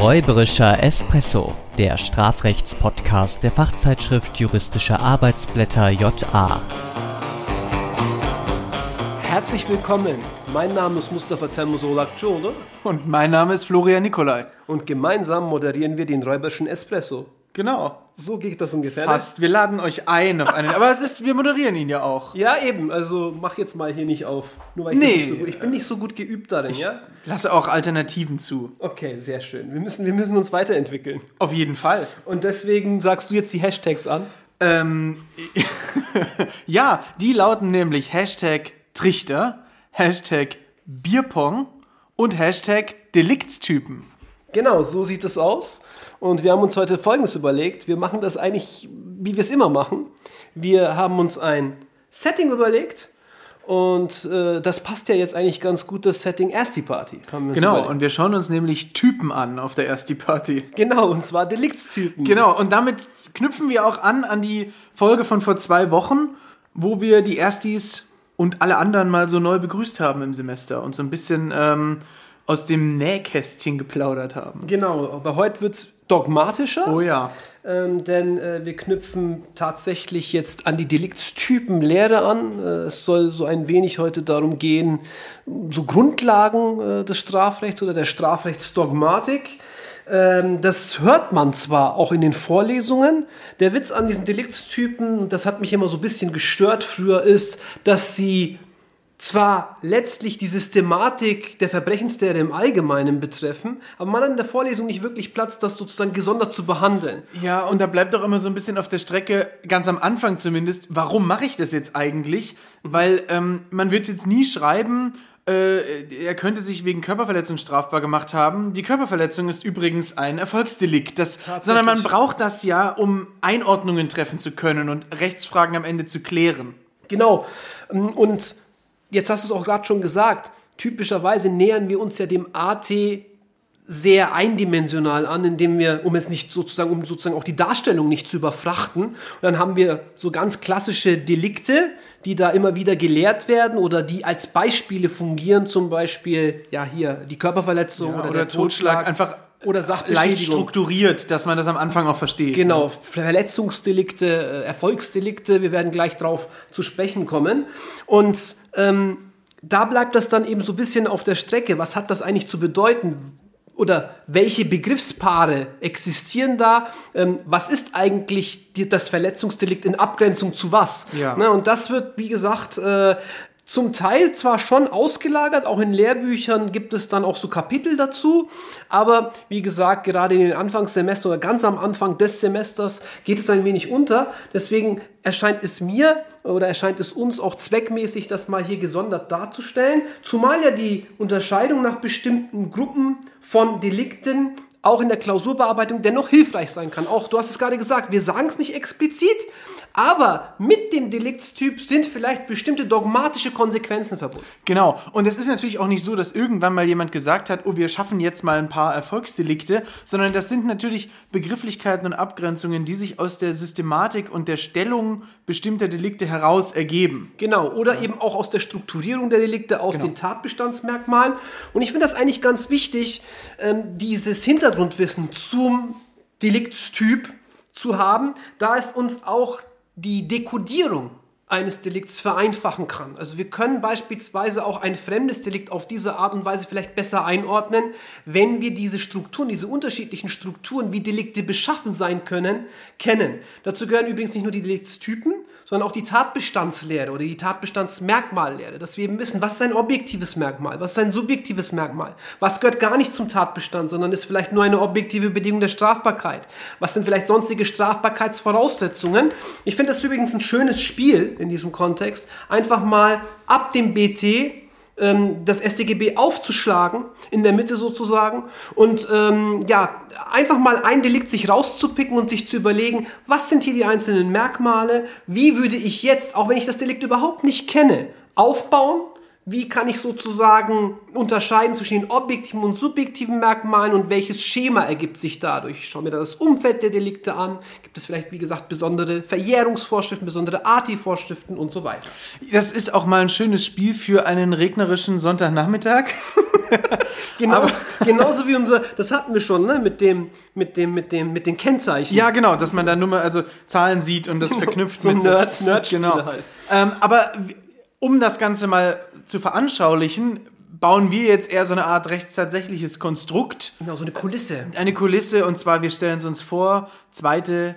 Räuberischer Espresso, der Strafrechtspodcast der Fachzeitschrift Juristische Arbeitsblätter JA. Herzlich willkommen. Mein Name ist Mustafa Temusolak Jole Und mein Name ist Florian Nikolai. und gemeinsam moderieren wir den Räuberischen Espresso. Genau. So geht das ungefähr. ne? Fast. Wir laden euch ein auf einen. Aber es ist, wir moderieren ihn ja auch. Ja, eben. Also mach jetzt mal hier nicht auf. Nur weil ich, Nee. nicht so gut, ich bin nicht so gut geübt darin, ja? Lasse auch Alternativen zu. Okay, sehr schön. Wir müssen, wir müssen uns weiterentwickeln. Auf jeden Fall. Und deswegen sagst du jetzt die Hashtags an. Ähm, ja, die lauten nämlich Hashtag Trichter, Hashtag Bierpong und Hashtag Deliktstypen. Genau, so sieht es aus. Und wir haben uns heute Folgendes überlegt. Wir machen das eigentlich, wie wir es immer machen. Wir haben uns ein Setting überlegt. Und äh, das passt ja jetzt eigentlich ganz gut, das Setting Ersti Party. Genau, überlegt. und wir schauen uns nämlich Typen an auf der Ersti Party. Genau, und zwar Deliktstypen. Genau, und damit knüpfen wir auch an an die Folge von vor zwei Wochen, wo wir die Erstis und alle anderen mal so neu begrüßt haben im Semester und so ein bisschen ähm, aus dem Nähkästchen geplaudert haben. Genau, aber heute wird es dogmatischer. Oh ja. Ähm, denn äh, wir knüpfen tatsächlich jetzt an die Deliktstypenlehre an. Äh, es soll so ein wenig heute darum gehen, so Grundlagen äh, des Strafrechts oder der Strafrechtsdogmatik. Ähm, das hört man zwar auch in den Vorlesungen. Der Witz an diesen Deliktstypen, das hat mich immer so ein bisschen gestört früher, ist, dass sie zwar letztlich die Systematik der Verbrechenslehre im Allgemeinen betreffen, aber man hat in der Vorlesung nicht wirklich Platz, das sozusagen gesondert zu behandeln. Ja, und da bleibt doch immer so ein bisschen auf der Strecke, ganz am Anfang zumindest, warum mache ich das jetzt eigentlich? Weil ähm, man wird jetzt nie schreiben, äh, er könnte sich wegen Körperverletzung strafbar gemacht haben. Die Körperverletzung ist übrigens ein Erfolgsdelikt. Das, sondern man braucht das ja, um Einordnungen treffen zu können und Rechtsfragen am Ende zu klären. Genau. Und jetzt hast du es auch gerade schon gesagt. Typischerweise nähern wir uns ja dem AT sehr eindimensional an, indem wir, um es nicht sozusagen, um sozusagen auch die Darstellung nicht zu überfrachten. Und dann haben wir so ganz klassische Delikte, die da immer wieder gelehrt werden oder die als Beispiele fungieren, zum Beispiel, ja, hier die Körperverletzung oder, Oder, der Totschlag, einfach oder leicht strukturiert, dass man das am Anfang auch versteht. Genau, Verletzungsdelikte, äh, Erfolgsdelikte, wir werden gleich drauf zu sprechen kommen. Und ähm, da bleibt das dann eben so ein bisschen auf der Strecke. Was hat das eigentlich zu bedeuten? Oder welche Begriffspaare existieren da? Ähm, was ist eigentlich die, das Verletzungsdelikt in Abgrenzung zu was? Ja. Ne, und das wird, wie gesagt, äh, zum Teil zwar schon ausgelagert, auch in Lehrbüchern gibt es dann auch so Kapitel dazu, aber wie gesagt, gerade in den Anfangssemestern oder ganz am Anfang des Semesters geht es ein wenig unter. Deswegen erscheint es mir oder erscheint es uns auch zweckmäßig, das mal hier gesondert darzustellen, zumal ja die Unterscheidung nach bestimmten Gruppen von Delikten auch in der Klausurbearbeitung dennoch hilfreich sein kann. Auch du hast es gerade gesagt, wir sagen es nicht explizit, aber mit dem Deliktstyp sind vielleicht bestimmte dogmatische Konsequenzen verbunden. Genau. Und es ist natürlich auch nicht so, dass irgendwann mal jemand gesagt hat, oh, wir schaffen jetzt mal ein paar Erfolgsdelikte, sondern das sind natürlich Begrifflichkeiten und Abgrenzungen, die sich aus der Systematik und der Stellung bestimmter Delikte heraus ergeben. Genau, oder eben auch aus der Strukturierung der Delikte, aus Genau. den Tatbestandsmerkmalen. Und ich finde das eigentlich ganz wichtig, ähm, dieses Hintergrundwissen zum Deliktstyp zu haben, da es uns auch die Dekodierung eines Delikts vereinfachen kann. Also wir können beispielsweise auch ein fremdes Delikt auf diese Art und Weise vielleicht besser einordnen, wenn wir diese Strukturen, diese unterschiedlichen Strukturen, wie Delikte beschaffen sein können, kennen. Dazu gehören übrigens nicht nur die Deliktstypen, sondern auch die Tatbestandslehre oder die Tatbestandsmerkmallehre, dass wir eben wissen, was ist ein objektives Merkmal, was ist ein subjektives Merkmal, was gehört gar nicht zum Tatbestand, sondern ist vielleicht nur eine objektive Bedingung der Strafbarkeit, was sind vielleicht sonstige Strafbarkeitsvoraussetzungen. Ich finde das übrigens ein schönes Spiel in diesem Kontext, einfach mal ab dem BT ähm, das StGB aufzuschlagen, in der Mitte sozusagen, und ähm, ja, einfach mal ein Delikt sich rauszupicken und sich zu überlegen, was sind hier die einzelnen Merkmale, wie würde ich jetzt, auch wenn ich das Delikt überhaupt nicht kenne, aufbauen, wie kann ich sozusagen unterscheiden zwischen den objektiven und subjektiven Merkmalen und welches Schema ergibt sich dadurch? Ich schaue mir da das Umfeld der Delikte an. Gibt es vielleicht, wie gesagt, besondere Verjährungsvorschriften, besondere ATI-Vorschriften und so weiter. Das ist auch mal ein schönes Spiel für einen regnerischen Sonntagnachmittag. Genauso, genauso wie unser, das hatten wir schon, ne, mit dem, mit dem, mit dem, mit den Kennzeichen. Ja, genau, dass man da nur mal also Zahlen sieht und das verknüpft so mit Nerd- Nerdspiele genau. halt. Ähm, aber um das Ganze mal zu veranschaulichen, bauen wir jetzt eher so eine Art rechtstatsächliches Konstrukt, Genau, so eine Kulisse. eine Kulisse und zwar wir stellen es uns vor, zweite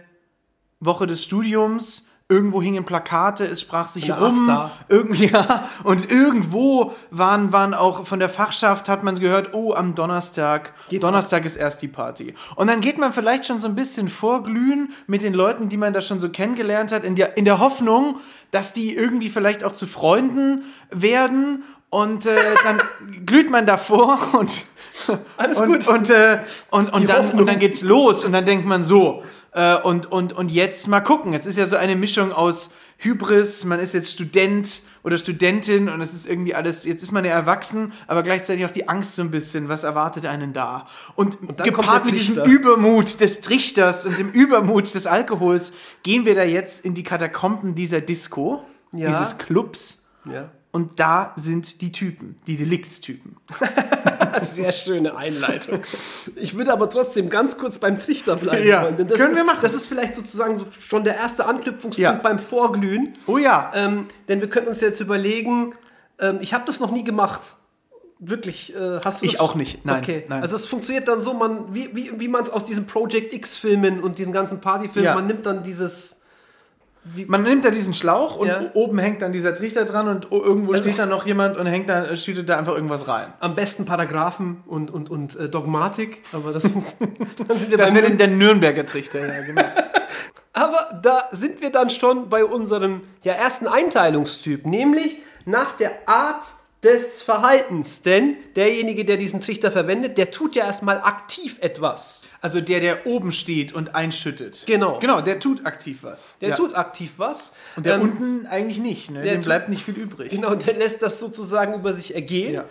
Woche des Studiums. Irgendwo hingen Plakate, es sprach sich der rum. Asta. Irgendwie, ja, und irgendwo waren, waren auch von der Fachschaft, hat man gehört, oh, am Donnerstag, Geht's Donnerstag ist erst die Party. Und dann geht man vielleicht schon so ein bisschen vorglühen mit den Leuten, die man da schon so kennengelernt hat, in der, in der Hoffnung, dass die irgendwie vielleicht auch zu Freunden werden. Und äh, dann glüht man davor und Alles und, gut. Und, äh, und, und, Die dann, Hoffnung. und dann geht's los und dann denkt man so. Äh, und, und, und jetzt mal gucken. Es ist ja so eine Mischung aus Hybris, man ist jetzt Student oder Studentin und es ist irgendwie alles, jetzt ist man ja erwachsen, aber gleichzeitig auch die Angst so ein bisschen, was erwartet einen da? Und, dann gepaart mit diesem. Übermut des Trichters und dem Übermut des Alkohols gehen wir da jetzt in die Katakomben dieser Disco, Ja. dieses Clubs. Ja. Und da sind die Typen, die Deliktstypen. Sehr schöne Einleitung. Ich würde aber trotzdem ganz kurz beim Trichter bleiben Ja, wollen. Denn das können ist, wir machen. Das ist vielleicht sozusagen so schon der erste Anknüpfungspunkt Ja. beim Vorglühen. Oh ja. Ähm, denn wir könnten uns jetzt überlegen, ähm, ich habe das noch nie gemacht. Wirklich, äh, hast du Ich das? auch nicht. Nein, okay. nein. Also es funktioniert dann so, man, wie, wie, wie man es aus diesen Project X-Filmen und diesen ganzen Partyfilmen, Ja. man nimmt dann dieses. Man nimmt da diesen Schlauch und Ja. oben hängt dann dieser Trichter dran und irgendwo Also- steht dann noch jemand und hängt da, schüttet da einfach irgendwas rein. Am besten Paragraphen und, und, und äh, Dogmatik, aber das, dann sind wir Das wäre dann der Nürnberger Trichter, ja, genau. Aber da sind wir dann schon bei unserem ja, ersten Einteilungstyp, nämlich nach der Art des Verhaltens. Denn derjenige, der diesen Trichter verwendet, der tut ja erstmal aktiv etwas. Also der, der oben steht und einschüttet. Genau. Genau, der tut aktiv was. Der ja. tut aktiv was. Und der Ähm, unten eigentlich nicht, ne? der Dem bleibt nicht viel übrig. Genau, der lässt das sozusagen über sich ergehen. Ja.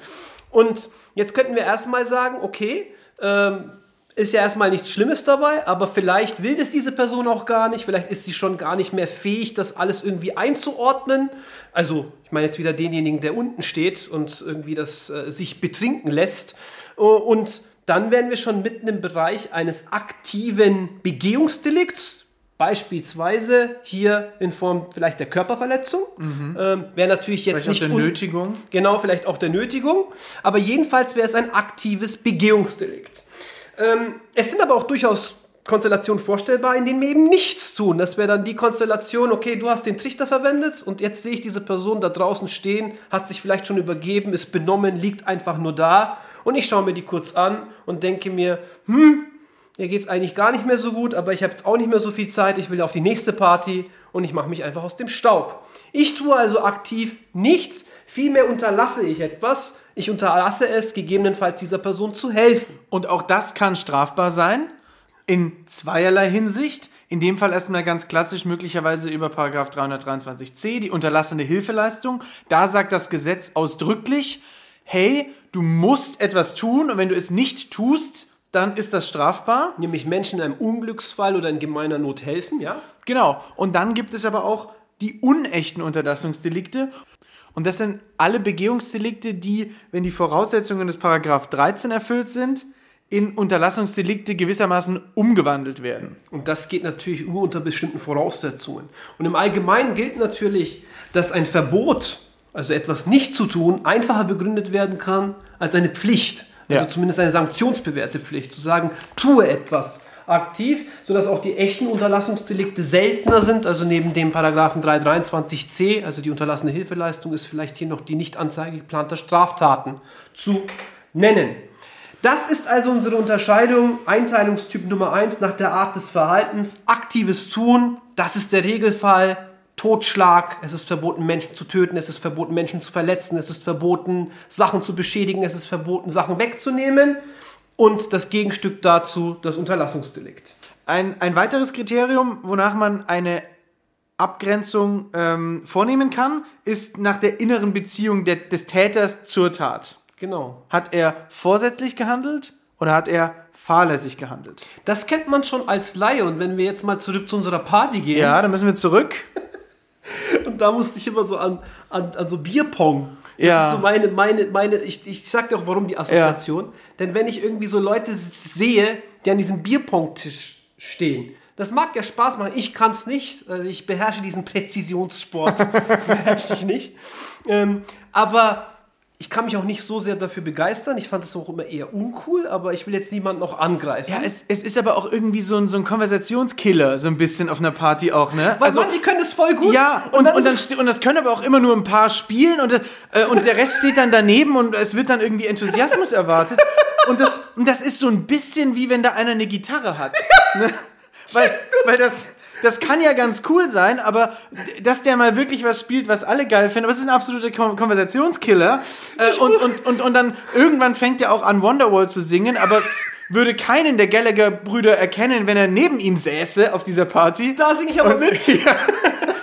Und jetzt könnten wir erstmal sagen, okay, ähm, ist ja erstmal nichts Schlimmes dabei, aber vielleicht will das diese Person auch gar nicht, vielleicht ist sie schon gar nicht mehr fähig, das alles irgendwie einzuordnen. Also, ich meine jetzt wieder denjenigen, der unten steht und irgendwie das äh, sich betrinken lässt. Äh, Und dann wären wir schon mitten im Bereich eines aktiven Begehungsdelikts, beispielsweise hier in Form vielleicht der Körperverletzung. Ähm, wäre natürlich jetzt Vielleicht auch nicht der un- Nötigung. Genau, vielleicht auch der Nötigung. Aber jedenfalls wäre es ein aktives Begehungsdelikt. Ähm, es sind aber auch durchaus Konstellationen vorstellbar, in denen wir eben nichts tun. Das wäre dann die Konstellation, okay, du hast den Trichter verwendet und jetzt sehe ich diese Person da draußen stehen, hat sich vielleicht schon übergeben, ist benommen, liegt einfach nur da und ich schaue mir die kurz an und denke mir, hm, mir geht es eigentlich gar nicht mehr so gut, aber ich habe jetzt auch nicht mehr so viel Zeit, ich will auf die nächste Party und ich mache mich einfach aus dem Staub. Ich tue also aktiv nichts, vielmehr unterlasse ich etwas. Ich unterlasse es, gegebenenfalls dieser Person zu helfen. Und auch das kann strafbar sein, in zweierlei Hinsicht. In dem Fall erstmal ganz klassisch möglicherweise über Paragraph 323c, die unterlassene Hilfeleistung. Da sagt das Gesetz ausdrücklich, hey, du musst etwas tun und wenn du es nicht tust, dann ist das strafbar. Nämlich Menschen in einem Unglücksfall oder in gemeiner Not helfen, ja? Genau. Und dann gibt es aber auch die unechten Unterlassungsdelikte. Und das sind alle Begehungsdelikte, die, wenn die Voraussetzungen des Paragraph 13 erfüllt sind, in Unterlassungsdelikte gewissermaßen umgewandelt werden. Und das geht natürlich nur unter bestimmten Voraussetzungen. Und im Allgemeinen gilt natürlich, dass ein Verbot, also etwas nicht zu tun, einfacher begründet werden kann als eine Pflicht. Also Ja. zumindest eine sanktionsbewährte Pflicht. Zu sagen, tue etwas aktiv, sodass auch die echten Unterlassungsdelikte seltener sind. Also neben dem Paragraphen 323c, also die unterlassene Hilfeleistung, ist vielleicht hier noch die Nichtanzeige geplanter Straftaten zu nennen. Das ist also unsere Unterscheidung, Einteilungstyp Nummer 1 nach der Art des Verhaltens. Aktives Tun, das ist der Regelfall. Totschlag, es ist verboten, Menschen zu töten, es ist verboten, Menschen zu verletzen, es ist verboten, Sachen zu beschädigen, es ist verboten, Sachen wegzunehmen. Und das Gegenstück dazu, das Unterlassungsdelikt. Ein, ein weiteres Kriterium, wonach man eine Abgrenzung ähm, vornehmen kann, ist nach der inneren Beziehung der, des Täters zur Tat. Genau. Hat er vorsätzlich gehandelt oder hat er fahrlässig gehandelt? Das kennt man schon als Laie. Und wenn wir jetzt mal zurück zu unserer Party gehen, Ja, dann müssen wir zurück. und da musste ich immer so an, an, an so Bierpong Das Ja. ist so meine, meine, meine, ich, ich sag dir auch, warum die Assoziation. Denn wenn ich irgendwie so Leute sehe, die an diesem Bierpong-Tisch stehen, das mag ja Spaß machen. Ich kann es nicht. Also ich beherrsche diesen Präzisionssport. beherrsche ich nicht. Ähm, aber ich kann mich auch nicht so sehr dafür begeistern. Ich fand es auch immer eher uncool, aber ich will jetzt niemanden noch angreifen. Ja, es, es ist aber auch irgendwie so ein, so ein Konversationskiller, so ein bisschen auf einer Party auch, ne? Weil manche können es voll gut. Ja, und, und, dann, ist- ste- und das können aber auch immer nur ein paar spielen und, äh, und der Rest steht dann daneben und es wird dann irgendwie Enthusiasmus erwartet. Und das, und das ist so ein bisschen wie wenn da einer eine Gitarre hat. Ne? Weil, weil das, das kann ja ganz cool sein, aber dass der mal wirklich was spielt, was alle geil finden, aber es ist ein absoluter Kon Konversationskiller. Äh, und, und, und, und dann irgendwann fängt er auch an, Wonderwall zu singen, aber würde keinen der Gallagher-Brüder erkennen, wenn er neben ihm säße auf dieser Party. da singe ich aber mit. Ja.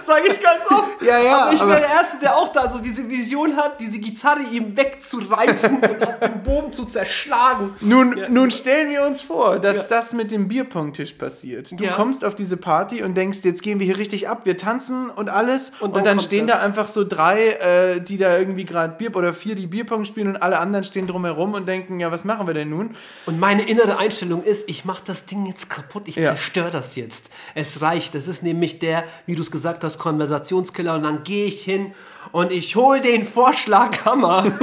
Sage ich ganz oft. Ja, ja, Aber ich wäre der Erste, der auch da so diese Vision hat, diese Gitarre ihm wegzureißen und auf dem Boden zu zerschlagen. Nun, Ja. nun stellen wir uns vor, dass Ja. das mit dem Bierpongtisch passiert. Du Ja. kommst auf diese Party und denkst, jetzt gehen wir hier richtig ab, wir tanzen und alles. Und Und dann dann, kommt stehen das. da einfach so drei, äh, die da irgendwie gerade Bier oder vier, die Bierpong spielen und alle anderen stehen drumherum und denken, ja, was machen wir denn nun? Und meine innere Einstellung ist, ich mache das Ding jetzt kaputt, ich zerstöre das jetzt. Es reicht. Das ist nämlich der, wie du es gesagt hast, Konversationskiller. Und dann gehe ich hin und ich hole den Vorschlaghammer.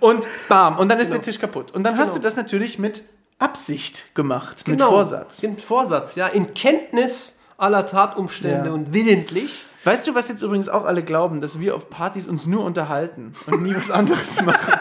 Und bam, und dann ist Genau. der Tisch kaputt. Und dann hast Genau. du das natürlich mit Absicht gemacht, Genau. mit Vorsatz. Im Vorsatz, ja. In Kenntnis aller Tatumstände Ja. und willentlich. Weißt du, was jetzt übrigens auch alle glauben, dass wir auf Partys uns nur unterhalten und nie was anderes machen?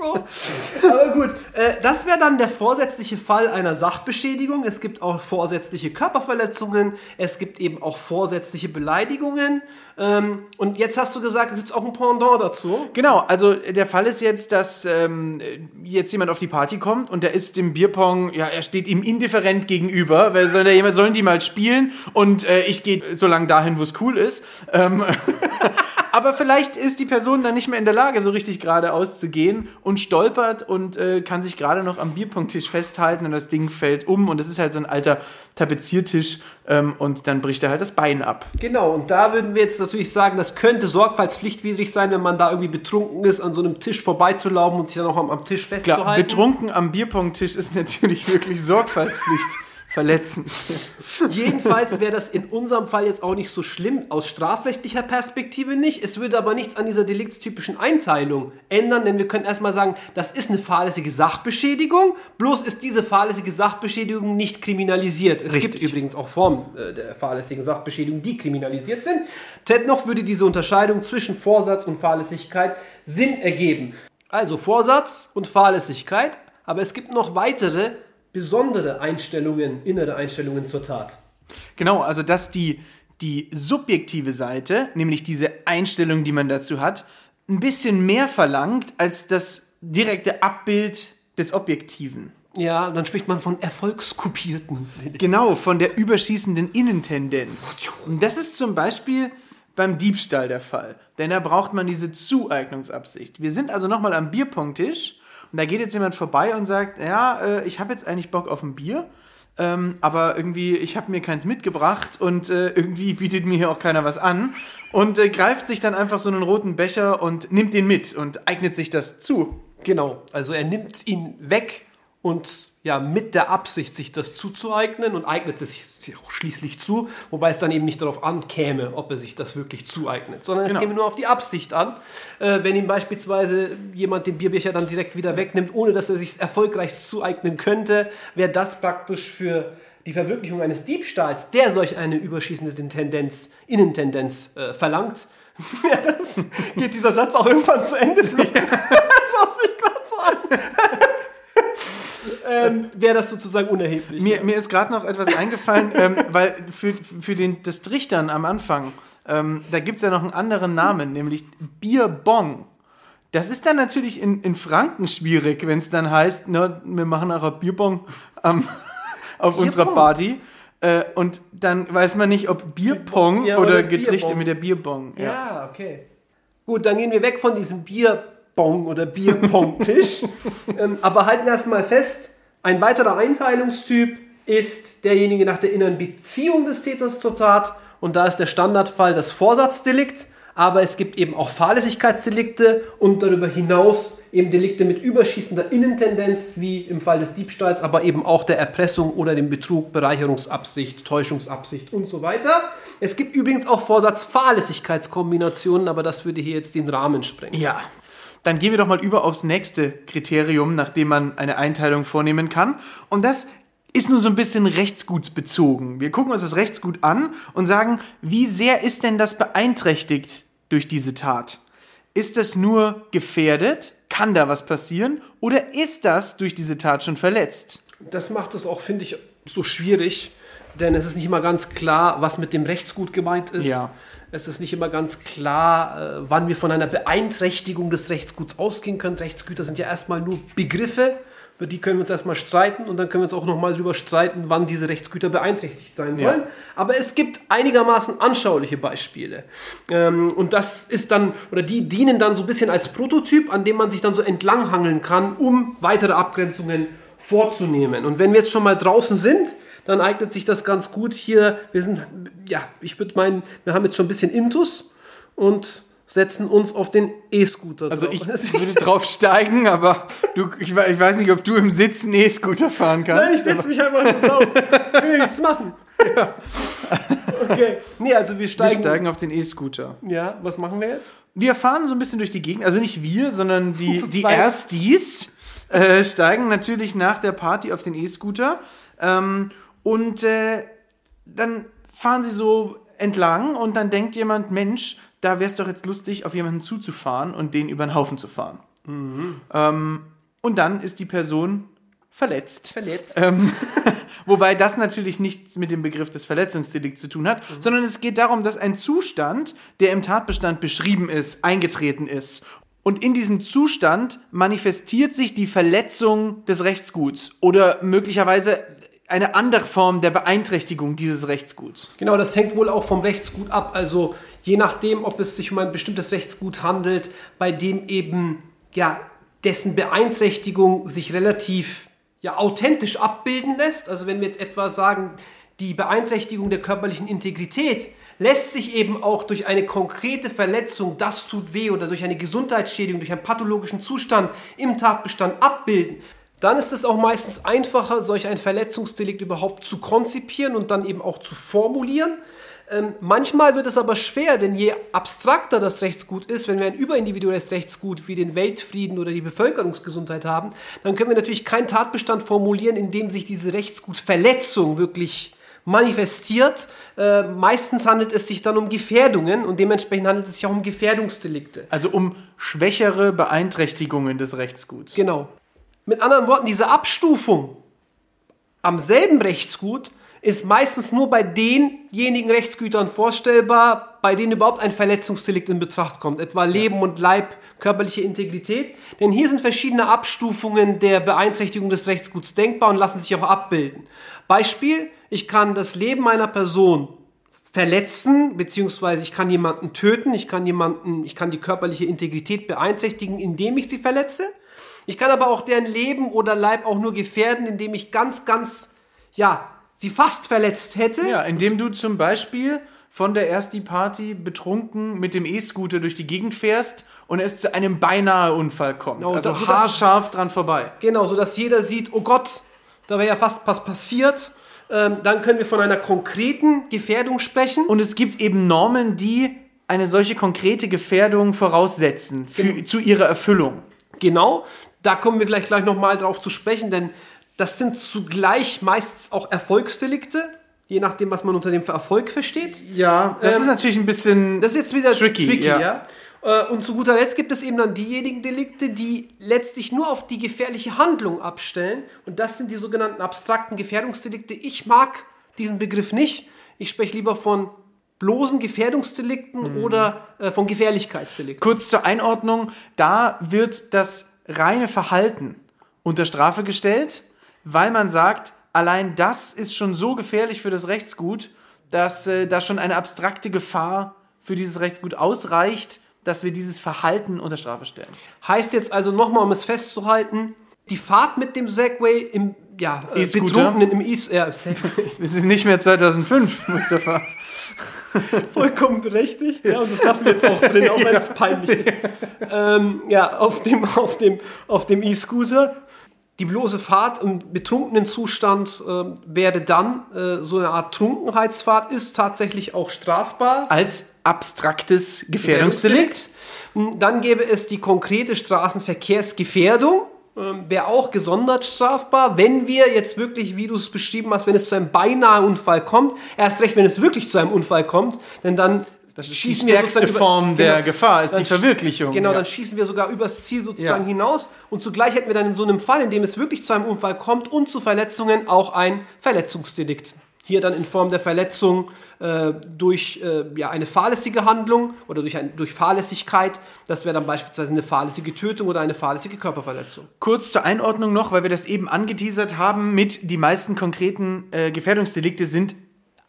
So. Aber gut, äh, das wäre dann der vorsätzliche Fall einer Sachbeschädigung. Es gibt auch vorsätzliche Körperverletzungen. Es gibt eben auch vorsätzliche Beleidigungen. Ähm, und jetzt hast du gesagt, es gibt auch ein Pendant dazu. Genau, also der Fall ist jetzt, dass ähm, jetzt jemand auf die Party kommt und der ist im Bierpong, ja, er steht ihm indifferent gegenüber, weil soll der jemand, sollen die mal spielen und äh, ich gehe so lange dahin, wo es cool ist. Ähm, aber vielleicht ist die Person dann nicht mehr in der Lage, so richtig geradeaus zu gehen und stolpert und äh, kann sich gerade noch am Bierpongtisch festhalten und das Ding fällt um und es ist halt so ein alter Tapeziertisch ähm, und dann bricht er halt das Bein ab. Genau, und da würden wir jetzt natürlich sagen, das könnte sorgfaltspflichtwidrig sein, wenn man da irgendwie betrunken ist, an so einem Tisch vorbeizulaufen und sich dann auch am, am Tisch Klar, festzuhalten. betrunken am Bierpongtisch ist natürlich wirklich Sorgfaltspflicht verletzend. Jedenfalls wäre das in unserem Fall jetzt auch nicht so schlimm, aus strafrechtlicher Perspektive nicht. Es würde aber nichts an dieser deliktstypischen Einteilung ändern, denn wir können erstmal sagen, das ist eine fahrlässige Sachbeschädigung, bloß ist diese fahrlässige Sachbeschädigung nicht kriminalisiert. Es Richtig. gibt übrigens auch Formen äh, der fahrlässigen Sachbeschädigung, die kriminalisiert sind. Dennoch würde diese Unterscheidung zwischen Vorsatz und Fahrlässigkeit Sinn ergeben. Also Vorsatz und Fahrlässigkeit, aber es gibt noch weitere besondere Einstellungen, innere Einstellungen zur Tat. Genau, also dass die, die subjektive Seite, nämlich diese Einstellung, die man dazu hat, ein bisschen mehr verlangt als das direkte Abbild des Objektiven. Ja, dann spricht man von erfolgskopierten. Genau, von der überschießenden Innentendenz. Und das ist zum Beispiel beim Diebstahl der Fall. Denn da braucht man diese Zueignungsabsicht. Wir sind also nochmal am Bierpongtisch und da geht jetzt jemand vorbei und sagt, ja, äh, ich habe jetzt eigentlich Bock auf ein Bier, ähm, aber irgendwie, ich habe mir keins mitgebracht und äh, irgendwie bietet mir hier auch keiner was an und äh, greift sich dann einfach so einen roten Becher und nimmt den mit und eignet sich das zu. Genau, also er nimmt ihn weg und ja, mit der Absicht, sich das zuzueignen und eignet es sich auch schließlich zu, wobei es dann eben nicht darauf ankäme, ob er sich das wirklich zueignet, sondern es Genau. käme nur auf die Absicht an. Äh, wenn ihm beispielsweise jemand den Bierbecher dann direkt wieder wegnimmt, ohne dass er sich erfolgreich zueignen könnte, wäre das praktisch für die Verwirklichung eines Diebstahls, der solch eine überschießende Tendenz, Innentendenz äh, verlangt. Ja, das geht dieser Satz auch irgendwann zu Ende. Flo. Schaust mich gerade so an. Ähm, wäre das sozusagen unerheblich. Mir, mir ist gerade noch etwas eingefallen, ähm, weil für, für den, das Trichtern am Anfang, ähm, da gibt es ja noch einen anderen Namen, nämlich Bierbong. Das ist dann natürlich in, in Franken schwierig, wenn es dann heißt, na, wir machen auch ein Bierbong am, auf unserer Party. Äh, und dann weiß man nicht, ob Bierpong Ja, oder, oder Bierbong. mit der Bierbong. Ja. Ja, okay. Gut, dann gehen wir weg von diesem Bierbong oder Bierpong-Tisch, ähm, aber halten erstmal fest, ein weiterer Einteilungstyp ist derjenige nach der inneren Beziehung des Täters zur Tat und da ist der Standardfall das Vorsatzdelikt. aber es gibt eben auch Fahrlässigkeitsdelikte und darüber hinaus eben Delikte mit überschießender Innentendenz, wie im Fall des Diebstahls, aber eben auch der Erpressung oder dem Betrug, Bereicherungsabsicht, Täuschungsabsicht und so weiter. Es gibt übrigens auch Vorsatz-Fahrlässigkeitskombinationen, aber das würde hier jetzt den Rahmen sprengen. Ja. Dann gehen wir doch mal über aufs nächste Kriterium, nach dem man eine Einteilung vornehmen kann. Und das ist nun so ein bisschen rechtsgutsbezogen. Wir gucken uns das Rechtsgut an und sagen, wie sehr ist denn das beeinträchtigt durch diese Tat? Ist das nur gefährdet? Kann da was passieren? Oder ist das durch diese Tat schon verletzt? Das macht es auch, finde ich, so schwierig, denn es ist nicht immer ganz klar, was mit dem Rechtsgut gemeint ist. Ja. Es ist nicht immer ganz klar, äh, wann wir von einer Beeinträchtigung des Rechtsguts ausgehen können. Rechtsgüter sind ja erstmal nur Begriffe, über die können wir uns erstmal streiten und dann können wir uns auch nochmal darüber streiten, wann diese Rechtsgüter beeinträchtigt sein Ja. sollen. Aber es gibt einigermaßen anschauliche Beispiele. Ähm, und das ist dann, oder die dienen dann so ein bisschen als Prototyp, an dem man sich dann so entlanghangeln kann, um weitere Abgrenzungen vorzunehmen. Und wenn wir jetzt schon mal draußen sind, dann eignet sich das ganz gut hier. Wir sind, ja, ich würde meinen, wir haben jetzt schon ein bisschen Intus und setzen uns auf den E-Scooter Also drauf. ich würde drauf steigen, aber du, ich, ich weiß nicht, ob du im Sitzen E-Scooter fahren kannst. Nein, ich setze mich einfach nur drauf. Ich will nichts machen. Okay. Nee, also wir wir steigen. steigen auf den E-Scooter. Ja, was machen wir jetzt? Wir fahren so ein bisschen durch die Gegend, also nicht wir, sondern die, die. Erstis äh, steigen natürlich nach der Party auf den E-Scooter ähm, und äh, dann fahren sie so entlang und dann denkt jemand, Mensch, da wäre es doch jetzt lustig, auf jemanden zuzufahren und den über den Haufen zu fahren. Ähm, und dann ist die Person verletzt. Verletzt. Ähm, wobei das natürlich nichts mit dem Begriff des Verletzungsdelikts zu tun hat, sondern es geht darum, dass ein Zustand, der im Tatbestand beschrieben ist, eingetreten ist. Und in diesem Zustand manifestiert sich die Verletzung des Rechtsguts oder möglicherweise eine andere Form der Beeinträchtigung dieses Rechtsguts. Genau, das hängt wohl auch vom Rechtsgut ab. Also je nachdem, ob es sich um ein bestimmtes Rechtsgut handelt, bei dem eben ja dessen Beeinträchtigung sich relativ ja authentisch abbilden lässt. Also wenn wir jetzt etwa sagen, die Beeinträchtigung der körperlichen Integrität lässt sich eben auch durch eine konkrete Verletzung, das tut weh oder durch eine Gesundheitsschädigung, durch einen pathologischen Zustand im Tatbestand abbilden, dann ist es auch meistens einfacher, solch ein Verletzungsdelikt überhaupt zu konzipieren und dann eben auch zu formulieren. Ähm, manchmal wird es aber schwer, denn je abstrakter das Rechtsgut ist, wenn wir ein überindividuelles Rechtsgut wie den Weltfrieden oder die Bevölkerungsgesundheit haben, dann können wir natürlich keinen Tatbestand formulieren, in dem sich diese Rechtsgutverletzung wirklich manifestiert. Äh, meistens handelt es sich dann um Gefährdungen und dementsprechend handelt es sich auch um Gefährdungsdelikte. Also um schwächere Beeinträchtigungen des Rechtsguts. Genau. Mit anderen Worten, diese Abstufung am selben Rechtsgut ist meistens nur bei denjenigen Rechtsgütern vorstellbar, bei denen überhaupt ein Verletzungsdelikt in Betracht kommt, etwa Leben und Leib, körperliche Integrität. Denn hier sind verschiedene Abstufungen der Beeinträchtigung des Rechtsguts denkbar und lassen sich auch abbilden. Beispiel, ich kann das Leben einer Person verletzen, beziehungsweise ich kann jemanden töten, ich kann jemanden, ich kann die körperliche Integrität beeinträchtigen, indem ich sie verletze. Ich kann aber auch deren Leben oder Leib auch nur gefährden, indem ich ganz, ganz, ja, sie fast verletzt hätte. Ja, indem du zum Beispiel von der Ersti-Party betrunken mit dem E-Scooter durch die Gegend fährst und es zu einem beinahe Unfall kommt. Genau, also so dass- haarscharf dran vorbei. Genau, sodass jeder sieht, oh Gott, da wäre ja fast was passiert. Ähm, dann können wir von einer konkreten Gefährdung sprechen. Und es gibt eben Normen, die eine solche konkrete Gefährdung voraussetzen für, Genau. zu ihrer Erfüllung. Genau, da kommen wir gleich, gleich nochmal drauf zu sprechen, denn das sind zugleich meistens auch Erfolgsdelikte, je nachdem, was man unter dem für Erfolg versteht. Ja, das Ähm, ist natürlich ein bisschen. Das ist jetzt wieder Tricky, tricky, ja. ja. Äh, Und zu guter Letzt gibt es eben dann diejenigen Delikte, die letztlich nur auf die gefährliche Handlung abstellen. Und das sind die sogenannten abstrakten Gefährdungsdelikte. Ich mag diesen Begriff nicht. Ich spreche lieber von bloßen Gefährdungsdelikten Mhm. oder äh, von Gefährlichkeitsdelikten. Kurz zur Einordnung, da wird das reine Verhalten unter Strafe gestellt, weil man sagt, allein das ist schon so gefährlich für das Rechtsgut, dass äh, da schon eine abstrakte Gefahr für dieses Rechtsgut ausreicht, dass wir dieses Verhalten unter Strafe stellen. Heißt jetzt also nochmal, um es festzuhalten, die Fahrt mit dem Segway im ja, äh, E-Scooter? betrunkenen im E- ja. Es ist nicht mehr 2005, Mustafa. Vollkommen berechtigt. Ja, und das lassen wir jetzt auch drin, auch wenn es peinlich ist. Ähm, ja, auf dem auf dem auf dem E-Scooter. Die bloße Fahrt im betrunkenen Zustand äh, wäre dann äh, so eine Art Trunkenheitsfahrt, ist tatsächlich auch strafbar. Als abstraktes Gefährdungsdelikt. Dann gäbe es die konkrete Straßenverkehrsgefährdung. Ähm, Wäre auch gesondert strafbar, wenn wir jetzt wirklich, wie du es beschrieben hast, wenn es zu einem beinahe Unfall kommt, erst recht, wenn es wirklich zu einem Unfall kommt, denn dann Das ist die schießen wir stärkste über- Form der Genau. Gefahr, ist die Verwirklichung. Genau, ja. dann schießen wir sogar übers Ziel sozusagen Ja. hinaus. Und zugleich hätten wir dann in so einem Fall, in dem es wirklich zu einem Unfall kommt und zu Verletzungen, auch ein Verletzungsdelikt. Hier dann in Form der Verletzung äh, durch äh, ja, eine fahrlässige Handlung oder durch, ein, durch Fahrlässigkeit. Das wäre dann beispielsweise eine fahrlässige Tötung oder eine fahrlässige Körperverletzung. Kurz zur Einordnung noch, weil wir das eben angeteasert haben, mit die meisten konkreten äh, Gefährdungsdelikte sind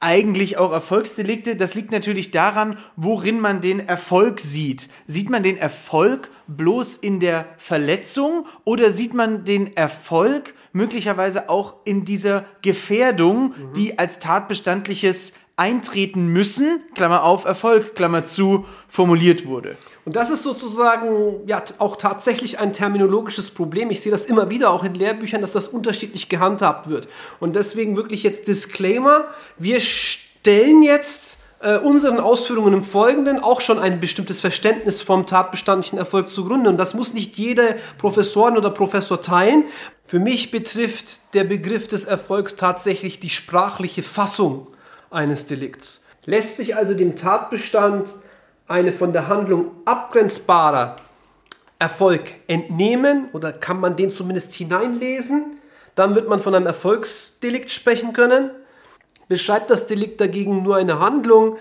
eigentlich auch Erfolgsdelikte. Das liegt natürlich daran, worin man den Erfolg sieht. Sieht man den Erfolg bloß in der Verletzung oder sieht man den Erfolg möglicherweise auch in dieser Gefährdung, die als tatbestandliches eintreten müssen, Klammer auf, Erfolg, Klammer zu, formuliert wurde. Und das ist sozusagen ja auch tatsächlich ein terminologisches Problem. Ich sehe das immer wieder auch in Lehrbüchern, dass das unterschiedlich gehandhabt wird. Und deswegen wirklich jetzt Disclaimer. Wir stellen jetzt äh, unseren Ausführungen im Folgenden auch schon ein bestimmtes Verständnis vom tatbestandlichen Erfolg zugrunde. Und das muss nicht jede Professorin oder Professor teilen. Für mich betrifft der Begriff des Erfolgs tatsächlich die sprachliche Fassung eines Delikts. Lässt sich also dem Tatbestand eine von der Handlung abgrenzbarer Erfolg entnehmen oder kann man den zumindest hineinlesen, dann wird man von einem Erfolgsdelikt sprechen können. Beschreibt das Delikt dagegen nur eine Handlung,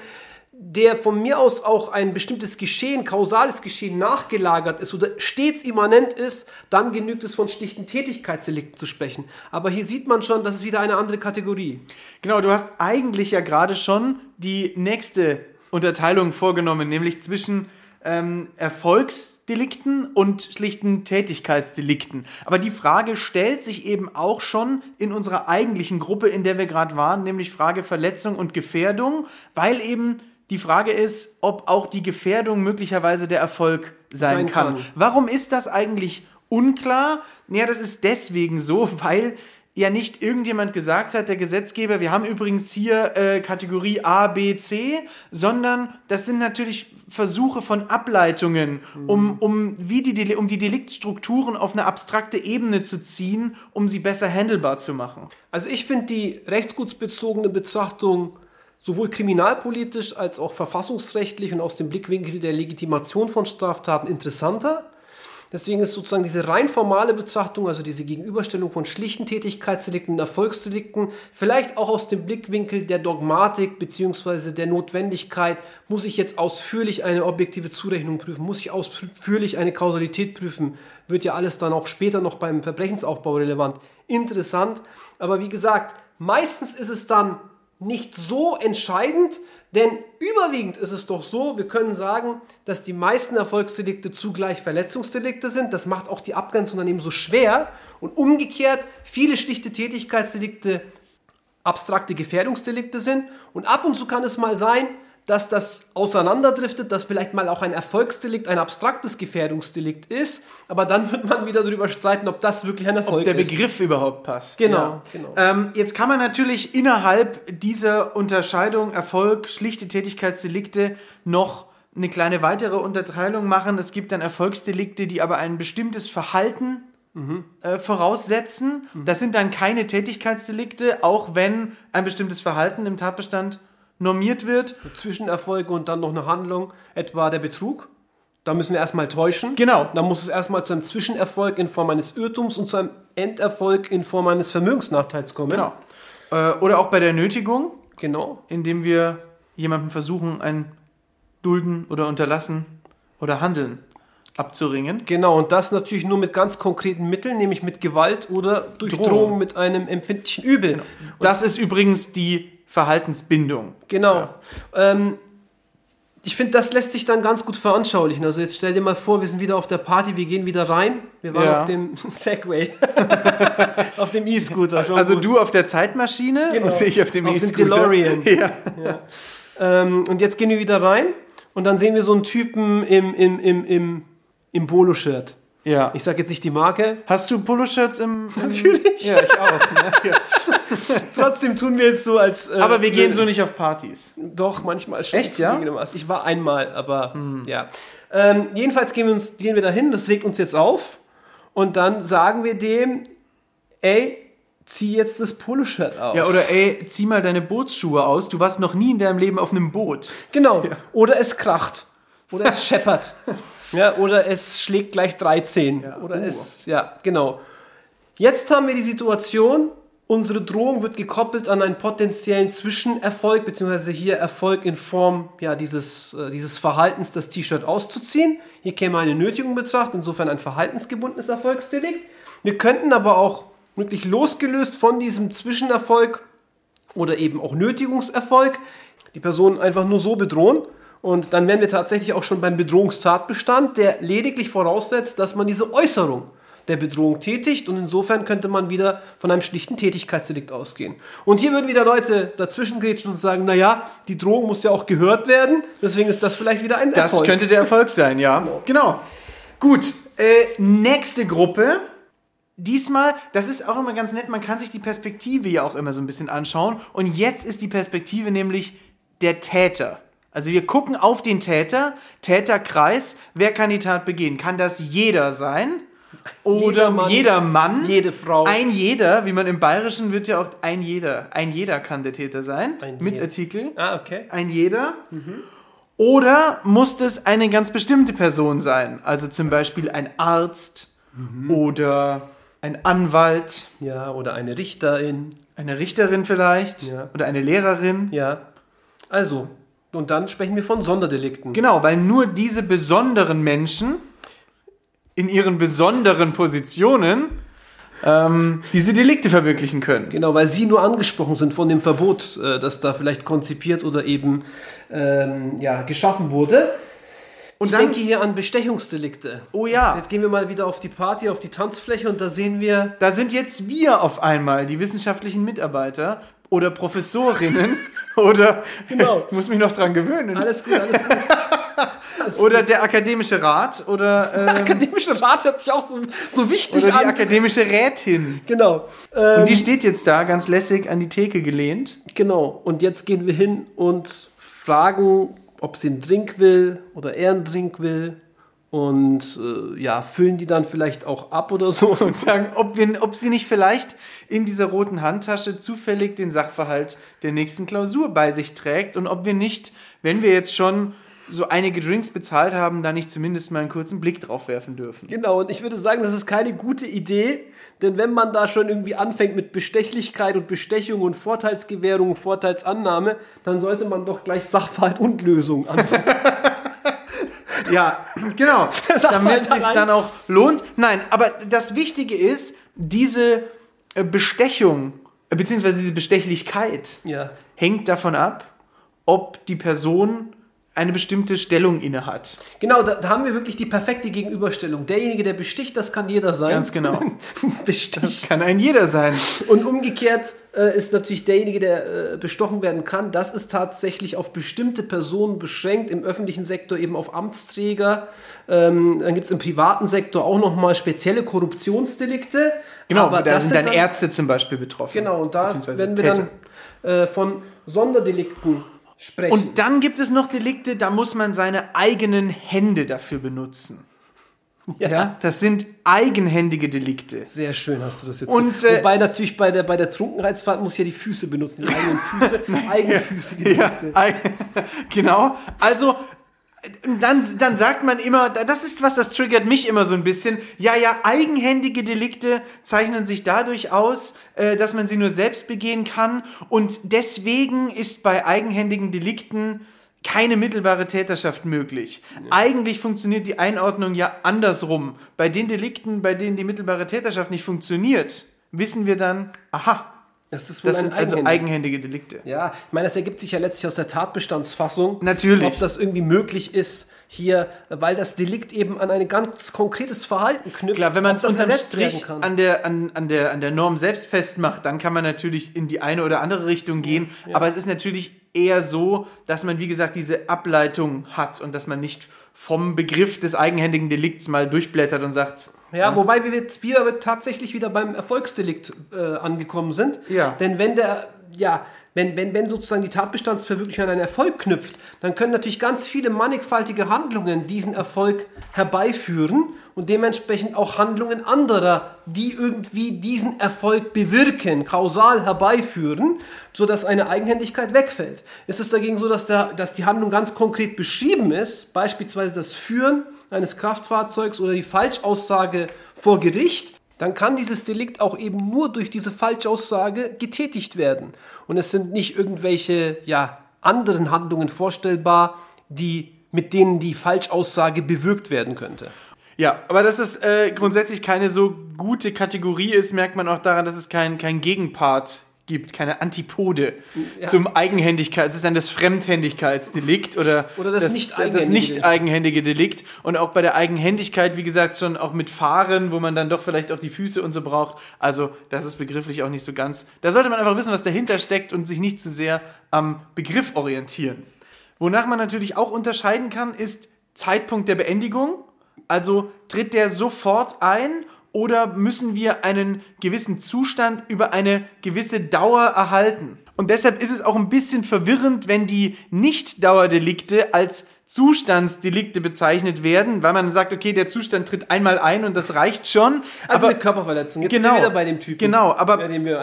der von mir aus auch ein bestimmtes Geschehen, kausales Geschehen nachgelagert ist oder stets immanent ist, dann genügt es von schlichten Tätigkeitsdelikten zu sprechen. Aber hier sieht man schon, das ist wieder eine andere Kategorie. Genau, du hast eigentlich ja gerade schon die nächste Unterteilung vorgenommen, nämlich zwischen ähm, Erfolgsdelikten und schlichten Tätigkeitsdelikten. Aber die Frage stellt sich eben auch schon in unserer eigentlichen Gruppe, in der wir gerade waren, nämlich Frage Verletzung und Gefährdung, weil eben die Frage ist, ob auch die Gefährdung möglicherweise der Erfolg sein, Sein kann. kann. Warum ist das eigentlich unklar? Ja, das ist deswegen so, weil ja nicht irgendjemand gesagt hat, der Gesetzgeber, wir haben übrigens hier äh, Kategorie A, B, C, sondern das sind natürlich Versuche von Ableitungen, um, um, wie die, um die Deliktstrukturen auf eine abstrakte Ebene zu ziehen, um sie besser handelbar zu machen. Also ich finde die rechtsgutsbezogene Betrachtung sowohl kriminalpolitisch als auch verfassungsrechtlich und aus dem Blickwinkel der Legitimation von Straftaten interessanter. Deswegen ist sozusagen diese rein formale Betrachtung, also diese Gegenüberstellung von schlichten Tätigkeitsdelikten und Erfolgsdelikten, vielleicht auch aus dem Blickwinkel der Dogmatik bzw. der Notwendigkeit, muss ich jetzt ausführlich eine objektive Zurechnung prüfen, muss ich ausführlich eine Kausalität prüfen, wird ja alles dann auch später noch beim Verbrechensaufbau relevant. Interessant, aber wie gesagt, meistens ist es dann nicht so entscheidend, denn überwiegend ist es doch so, wir können sagen, dass die meisten Erfolgsdelikte zugleich Verletzungsdelikte sind. Das macht auch die Abgrenzung dann eben so schwer. Und umgekehrt, viele schlichte Tätigkeitsdelikte abstrakte Gefährdungsdelikte sind. Und ab und zu kann es mal sein, dass das auseinanderdriftet, dass vielleicht mal auch ein Erfolgsdelikt ein abstraktes Gefährdungsdelikt ist. Aber dann wird man wieder darüber streiten, ob das wirklich ein Erfolg Ob der ist. Begriff überhaupt passt. Genau, ja. genau. Ähm, jetzt kann man natürlich innerhalb dieser Unterscheidung Erfolg, schlichte Tätigkeitsdelikte noch eine kleine weitere Unterteilung machen. Es gibt dann Erfolgsdelikte, die aber ein bestimmtes Verhalten äh, voraussetzen. Das sind dann keine Tätigkeitsdelikte, auch wenn ein bestimmtes Verhalten im Tatbestand normiert wird. Zwischenerfolge und dann noch eine Handlung, etwa der Betrug. Da müssen wir erstmal täuschen. Genau. Dann muss es erstmal zu einem Zwischenerfolg in Form eines Irrtums und zu einem Enderfolg in Form eines Vermögensnachteils kommen. Genau. Äh, oder auch bei der Nötigung. Genau. indem wir jemandem versuchen, ein Dulden oder Unterlassen oder Handeln abzuringen. Genau, und das natürlich nur mit ganz konkreten Mitteln, nämlich mit Gewalt oder durch Drohung. Drohung, mit einem empfindlichen Übel. Das ist übrigens die Verhaltensbindung. Genau. Ja. Ähm, ich finde, das lässt sich dann ganz gut veranschaulichen. Also jetzt stell dir mal vor, wir sind wieder auf der Party, wir gehen wieder rein. Wir waren Ja. auf dem Segway. auf dem E-Scooter. Also gut. du auf der Zeitmaschine Genau. und ich auf dem Auf dem E-Scooter. DeLorean. Ja. Ähm, und jetzt gehen wir wieder rein und dann sehen wir so einen Typen im, im, im, im, im Polo-Shirt. Ja. Ich sage jetzt nicht die Marke. Hast du Poloshirts im, im Natürlich. Ja, ich auch. Ne? Ja. Trotzdem tun wir jetzt so als. äh, Aber wir gehen so nicht auf Partys. Doch, manchmal schon. Echt, ja? Ich war einmal, aber ja. Ähm, jedenfalls gehen wir, uns, gehen wir dahin, das regt uns jetzt auf. Und dann sagen wir dem, ey, zieh jetzt das Poloshirt aus. Ja, oder ey, zieh mal deine Bootsschuhe aus. Du warst noch nie in deinem Leben auf einem Boot. Genau. Oder es kracht. Oder es scheppert. Ja, oder es schlägt gleich 13. Oder Oh. es, ja, genau. Jetzt haben wir die Situation, unsere Drohung wird gekoppelt an einen potenziellen Zwischenerfolg, beziehungsweise hier Erfolg in Form ja, dieses, äh, dieses Verhaltens, das T-Shirt auszuziehen. Hier käme eine Nötigung in Betracht, insofern ein verhaltensgebundenes Erfolgsdelikt. Wir könnten aber auch wirklich losgelöst von diesem Zwischenerfolg oder eben auch Nötigungserfolg die Person einfach nur so bedrohen. Und dann wären wir tatsächlich auch schon beim Bedrohungstatbestand, der lediglich voraussetzt, dass man diese Äußerung der Bedrohung tätigt. Und insofern könnte man wieder von einem schlichten Tätigkeitsdelikt ausgehen. Und hier würden wieder Leute dazwischen grätschen und sagen, naja, die Drohung muss ja auch gehört werden. Deswegen ist das vielleicht wieder ein Das Erfolg. könnte der Erfolg sein, ja. Genau. Gut, äh, nächste Gruppe. Diesmal, das ist auch immer ganz nett, man kann sich die Perspektive ja auch immer so ein bisschen anschauen. Und jetzt ist die Perspektive nämlich der Täter. Also wir gucken auf den Täter, Täterkreis, wer kann die Tat begehen? Kann das jeder sein? Oder Jeder Mann, jeder Mann? jede Frau. Ein jeder, wie man im Bayerischen wird ja auch ein jeder. Ein jeder kann der Täter sein. Ein mit jeder. Artikel Ah, okay. ein jeder? Oder muss es eine ganz bestimmte Person sein? Also zum Beispiel ein Arzt oder ein Anwalt, Ja, oder eine Richterin. eine Richterin vielleicht Ja. oder eine Lehrerin. Ja. Also, und dann sprechen wir von Sonderdelikten. Genau, weil nur diese besonderen Menschen in ihren besonderen Positionen ähm, diese Delikte verwirklichen können. Genau, weil sie nur angesprochen sind von dem Verbot, äh, das da vielleicht konzipiert oder eben ähm, ja, geschaffen wurde. Und Ich dann, denke hier an Bestechungsdelikte. oh ja, Jetzt gehen wir mal wieder auf die Party, auf die Tanzfläche und da sehen wir, da sind jetzt wir auf einmal, die wissenschaftlichen Mitarbeiter oder Professorinnen oder Genau. ich muss mich noch dran gewöhnen. alles gut, alles gut. Oder der akademische Rat oder, ähm, Akademischer Rat hört sich auch so, so wichtig oder die an. akademische Rätin. genau. Ähm, Und die steht jetzt da ganz lässig an die Theke gelehnt. Genau, und jetzt gehen wir hin und fragen, ob sie einen Drink will oder er einen Drink will. Und äh, ja, füllen die dann vielleicht auch ab oder so. Und sagen, ob, wir, ob sie nicht vielleicht in dieser roten Handtasche zufällig den Sachverhalt der nächsten Klausur bei sich trägt und ob wir nicht, wenn wir jetzt schon so einige Drinks bezahlt haben, da nicht zumindest mal einen kurzen Blick drauf werfen dürfen. Genau, und ich würde sagen, das ist keine gute Idee, denn wenn man da schon irgendwie anfängt mit Bestechlichkeit und Bestechung und Vorteilsgewährung und Vorteilsannahme, dann sollte man doch gleich Sachverhalt und Lösung anfangen. Ja, genau. Damit es sich dann auch lohnt. Nein, aber das Wichtige ist, diese äh, Bestechung, äh, beziehungsweise diese Bestechlichkeit, ja. hängt davon ab, ob die Person eine bestimmte Stellung innehat. Genau, da, da haben wir wirklich die perfekte Gegenüberstellung. Derjenige, der besticht, das kann jeder sein. Ganz genau. besticht. Das kann ein jeder sein. Und umgekehrt äh, ist natürlich derjenige, der äh, bestochen werden kann, das ist tatsächlich auf bestimmte Personen beschränkt, im öffentlichen Sektor eben auf Amtsträger. Ähm, dann gibt es im privaten Sektor auch nochmal spezielle Korruptionsdelikte. Genau, Aber da sind dann dann- Ärzte zum Beispiel betroffen. Genau, und da werden wir Täter. dann äh, von Sonderdelikten sprechen. Und dann gibt es noch Delikte, da muss man seine eigenen Hände dafür benutzen. Ja, das sind eigenhändige Delikte. Sehr schön hast du das jetzt. Und, äh, Wobei natürlich bei der, bei der Trunkenheitsfahrt muss ich ja die Füße benutzen, die eigenen Füße, eigenfüßige Ja, Delikte. ei- genau. Also dann, dann sagt man immer, das ist was, das triggert mich immer so ein bisschen. Ja, ja, eigenhändige Delikte zeichnen sich dadurch aus, äh, dass man sie nur selbst begehen kann. Und deswegen ist bei eigenhändigen Delikten keine mittelbare Täterschaft möglich. Eigentlich funktioniert die Einordnung ja andersrum. Bei den Delikten, bei denen die mittelbare Täterschaft nicht funktioniert, wissen wir dann, aha, Das ist das sind also eigenhändig- eigenhändige Delikte. Ja, ich meine, das ergibt sich ja letztlich aus der Tatbestandsfassung. Natürlich. Ob das irgendwie möglich ist, hier, weil das Delikt eben an ein ganz konkretes Verhalten knüpft. Klar, wenn man es unterm Strich kann. an der, an, an, der, an der Norm selbst festmacht, dann kann man natürlich in die eine oder andere Richtung gehen. Aber es ist natürlich eher so, dass man, wie gesagt, diese Ableitung hat und dass man nicht vom Begriff des eigenhändigen Delikts mal durchblättert und sagt, Ja, wobei wir jetzt wir tatsächlich wieder beim Erfolgsdelikt äh, angekommen sind. Ja. Denn wenn der, ja, wenn, wenn, wenn sozusagen die Tatbestandsverwirklichung an einen Erfolg knüpft, dann können natürlich ganz viele mannigfaltige Handlungen diesen Erfolg herbeiführen und dementsprechend auch Handlungen anderer, die irgendwie diesen Erfolg bewirken, kausal herbeiführen, sodass eine Eigenhändigkeit wegfällt. Ist es dagegen so, dass, der, dass die Handlung ganz konkret beschrieben ist, beispielsweise das Führen eines Kraftfahrzeugs oder die Falschaussage vor Gericht, dann kann dieses Delikt auch eben nur durch diese Falschaussage getätigt werden. Und es sind nicht irgendwelche ja, anderen Handlungen vorstellbar, die, mit denen die Falschaussage bewirkt werden könnte. Ja, aber dass es äh, grundsätzlich keine so gute Kategorie ist, merkt man auch daran, dass es kein, kein Gegenpart gibt, keine Antipode zum Eigenhändigkeit. Es ist dann das Fremdhändigkeitsdelikt oder, Oder das das nicht-eigenhändige nicht eigenhändige Delikt. Und auch bei der Eigenhändigkeit, wie gesagt, schon auch mit Fahren, wo man dann doch vielleicht auch die Füße und so braucht. Also das ist begrifflich auch nicht so ganz. Da sollte man einfach wissen, was dahinter steckt und sich nicht zu sehr am Begriff orientieren. Wonach man natürlich auch unterscheiden kann, ist Zeitpunkt der Beendigung. Also tritt der sofort ein oder müssen wir einen gewissen Zustand über eine gewisse Dauer erhalten? Und deshalb ist es auch ein bisschen verwirrend, wenn die Nicht-Dauerdelikte als Zustandsdelikte bezeichnet werden, weil man sagt, okay, der Zustand tritt einmal ein und das reicht schon. Also aber eine Körperverletzung. Jetzt genau, wieder bei dem Typen. Genau, aber,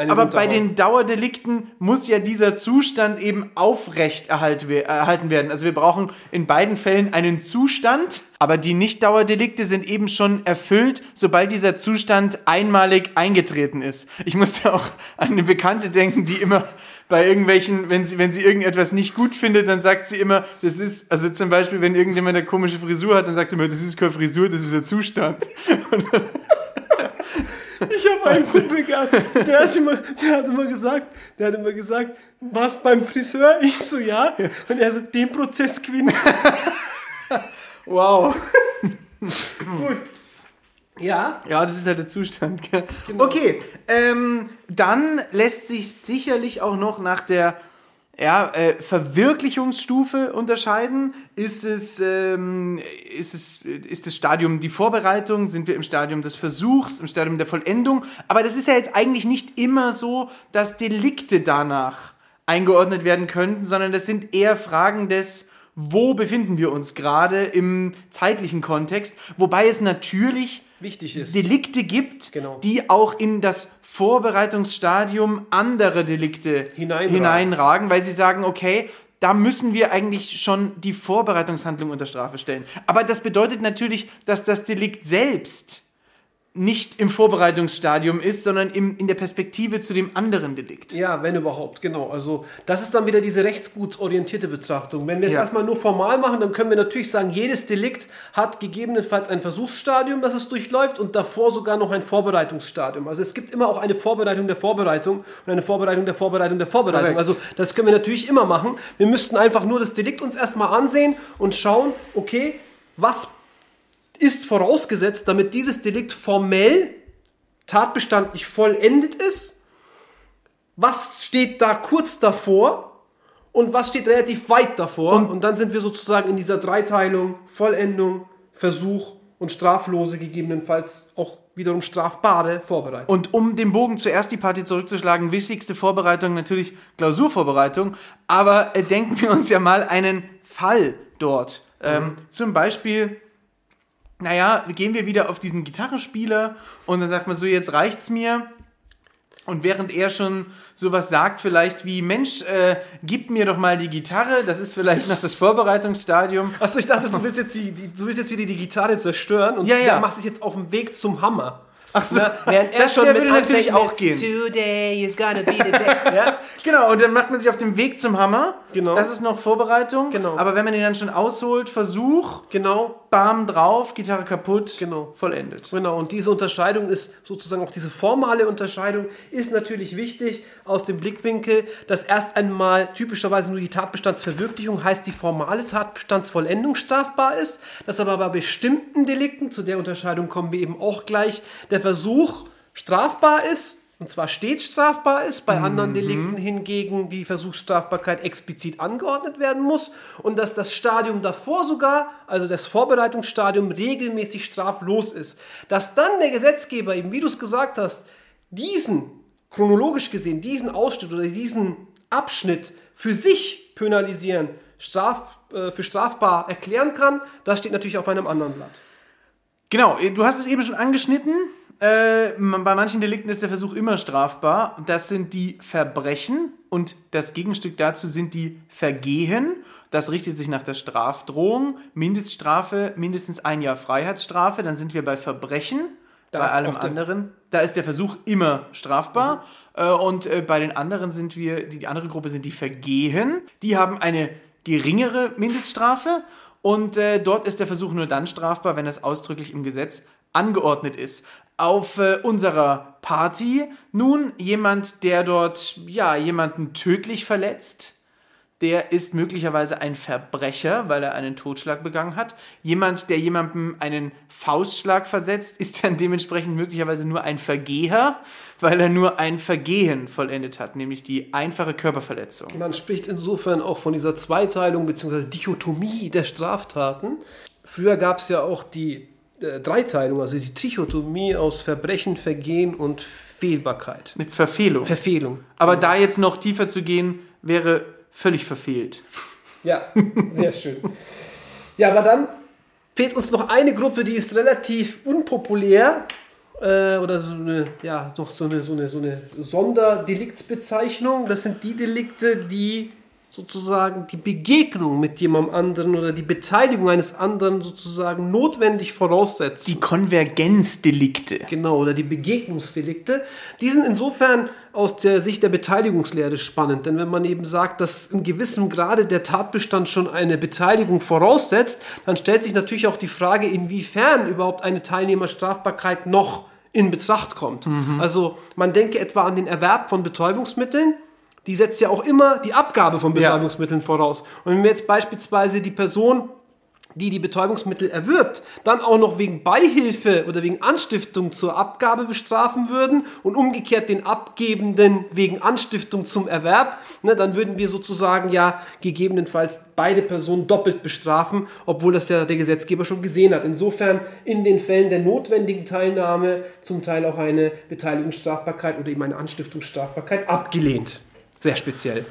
aber bei den Dauerdelikten muss ja dieser Zustand eben aufrecht erhalten werden. Also wir brauchen in beiden Fällen einen Zustand, aber die Nicht-Dauerdelikte sind eben schon erfüllt, sobald dieser Zustand einmalig eingetreten ist. Ich musste auch an eine Bekannte denken, die immer bei irgendwelchen, wenn sie, wenn sie irgendetwas nicht gut findet, dann sagt sie immer, das ist, also zum Beispiel, wenn irgendjemand eine komische Frisur hat, dann sagt sie immer, das ist keine Frisur, das ist ein Zustand. Ich habe einen Kumpel gehabt, der hat, immer, der hat immer gesagt, der hat immer gesagt, was beim Friseur? Ich so, ja. Und er so, den Prozess gewinnst Wow. Gut. Ja, Ja, das ist halt der Zustand. Gell? Okay, ähm, dann lässt sich sicherlich auch noch nach der ja, äh, Verwirklichungsstufe unterscheiden. Ist es, ähm, ist es ist das Stadium die Vorbereitung? Sind wir im Stadium des Versuchs, im Stadium der Vollendung? Aber das ist ja jetzt eigentlich nicht immer so, dass Delikte danach eingeordnet werden könnten, sondern das sind eher Fragen des wo befinden wir uns gerade im zeitlichen Kontext, wobei es natürlich wichtig ist. Delikte gibt, Genau. die auch in das Vorbereitungsstadium anderer Delikte Hineinragen. hineinragen, weil sie sagen, okay, da müssen wir eigentlich schon die Vorbereitungshandlung unter Strafe stellen. Aber das bedeutet natürlich, dass das Delikt selbst nicht im Vorbereitungsstadium ist, sondern im, in der Perspektive zu dem anderen Delikt. Ja, wenn überhaupt, genau. Also das ist dann wieder diese rechtsgutsorientierte Betrachtung. Wenn wir es Ja. erstmal nur formal machen, dann können wir natürlich sagen, jedes Delikt hat gegebenenfalls ein Versuchsstadium, das es durchläuft und davor sogar noch ein Vorbereitungsstadium. Also es gibt immer auch eine Vorbereitung der Vorbereitung und eine Vorbereitung der Vorbereitung der Vorbereitung. Korrekt. Also das können wir natürlich immer machen. Wir müssten einfach nur das Delikt uns erstmal ansehen und schauen, okay, was ist vorausgesetzt, damit dieses Delikt formell tatbestandlich vollendet ist was steht da kurz davor und was steht relativ weit davor. Und, dann sind wir sozusagen in dieser Dreiteilung Vollendung, Versuch und straflose, gegebenenfalls auch wiederum strafbare Vorbereitung. Und um den Bogen zuerst die Party zurückzuschlagen, wichtigste Vorbereitung natürlich Klausurvorbereitung. Aber äh, denken wir uns ja mal einen Fall dort. Ähm, zum Beispiel, naja, gehen wir wieder auf diesen Gitarrespieler und dann sagt man so, jetzt reicht's mir. Und während er schon sowas sagt, vielleicht wie, Mensch, äh, gib mir doch mal die Gitarre, das ist vielleicht noch das Vorbereitungsstadium. Achso, ich dachte, du willst jetzt, die, die, du willst jetzt wieder die Gitarre zerstören und Ja, ja. machst dich jetzt auf dem Weg zum Hammer. Ach so, Na, während er das schon würde natürlich auch gehen. Today is gonna be the day. ja? Genau, und dann macht man sich auf den Weg zum Hammer. Genau. Das ist noch Vorbereitung. Genau. Aber wenn man den dann schon ausholt, Versuch, Genau, Bam drauf, Gitarre kaputt, Genau. vollendet. Genau, und diese Unterscheidung ist sozusagen auch diese formale Unterscheidung ist natürlich wichtig aus dem Blickwinkel, dass erst einmal typischerweise nur die Tatbestandsverwirklichung heißt die formale Tatbestandsvollendung strafbar ist, dass aber bei bestimmten Delikten, zu der Unterscheidung kommen wir eben auch gleich, der Versuch strafbar ist. Und zwar stets strafbar ist, bei anderen Delikten hingegen die Versuchsstrafbarkeit explizit angeordnet werden muss und dass das Stadium davor sogar, also das Vorbereitungsstadium, regelmäßig straflos ist. Dass dann der Gesetzgeber, eben wie du es gesagt hast, diesen, chronologisch gesehen, diesen Ausschnitt oder diesen Abschnitt für sich penalisieren, straf, äh, für strafbar erklären kann, das steht natürlich auf einem anderen Blatt. Genau, du hast es eben schon angeschnitten. Äh, bei manchen Delikten ist der Versuch immer strafbar. Das sind die Verbrechen und das Gegenstück dazu sind die Vergehen. Das richtet sich nach der Strafdrohung. Mindeststrafe mindestens ein Jahr Freiheitsstrafe. Dann sind wir bei Verbrechen. Da bei allem anderen, da ist der Versuch immer strafbar. Äh, und äh, bei den anderen sind wir, die, die andere Gruppe sind die Vergehen. Die haben eine geringere Mindeststrafe. Und äh, dort ist der Versuch nur dann strafbar, wenn es ausdrücklich im Gesetz angeordnet ist. Auf äh, unserer Party nun jemand, der dort ja jemanden tödlich verletzt, der ist möglicherweise ein Verbrecher, weil er einen Totschlag begangen hat. Jemand, der jemandem einen Faustschlag versetzt, ist dann dementsprechend möglicherweise nur ein Vergeher, weil er nur ein Vergehen vollendet hat, nämlich die einfache Körperverletzung. Man spricht insofern auch von dieser Zweiteilung bzw. Dichotomie der Straftaten. Früher gab es ja auch die äh, Dreiteilung, also die Trichotomie aus Verbrechen, Vergehen und Fehlbarkeit. Eine Verfehlung. Verfehlung. Aber da jetzt noch tiefer zu gehen, wäre völlig verfehlt. Ja, sehr schön. Ja, aber dann fehlt uns noch eine Gruppe, die ist relativ unpopulär äh, oder so eine, ja, noch so eine, so eine, so eine Sonderdeliktsbezeichnung. Das sind die Delikte, die sozusagen die Begegnung mit jemandem anderen oder die Beteiligung eines anderen sozusagen notwendig voraussetzen. Die Konvergenzdelikte. Genau, oder die Begegnungsdelikte. Die sind insofern aus der Sicht der Beteiligungslehre spannend, denn wenn man eben sagt, dass in gewissem Grade der Tatbestand schon eine Beteiligung voraussetzt, dann stellt sich natürlich auch die Frage, inwiefern überhaupt eine Teilnehmerstrafbarkeit noch in Betracht kommt. Also man denke etwa an den Erwerb von Betäubungsmitteln, die setzt ja auch immer die Abgabe von Ja. Betäubungsmitteln voraus. Und wenn wir jetzt beispielsweise die Person die die Betäubungsmittel erwirbt, dann auch noch wegen Beihilfe oder wegen Anstiftung zur Abgabe bestrafen würden und umgekehrt den Abgebenden wegen Anstiftung zum Erwerb, ne, dann würden wir sozusagen ja gegebenenfalls beide Personen doppelt bestrafen, obwohl das ja der Gesetzgeber schon gesehen hat. Insofern in den Fällen der notwendigen Teilnahme zum Teil auch eine Beteiligungsstrafbarkeit oder eben eine Anstiftungsstrafbarkeit abgelehnt. Sehr speziell.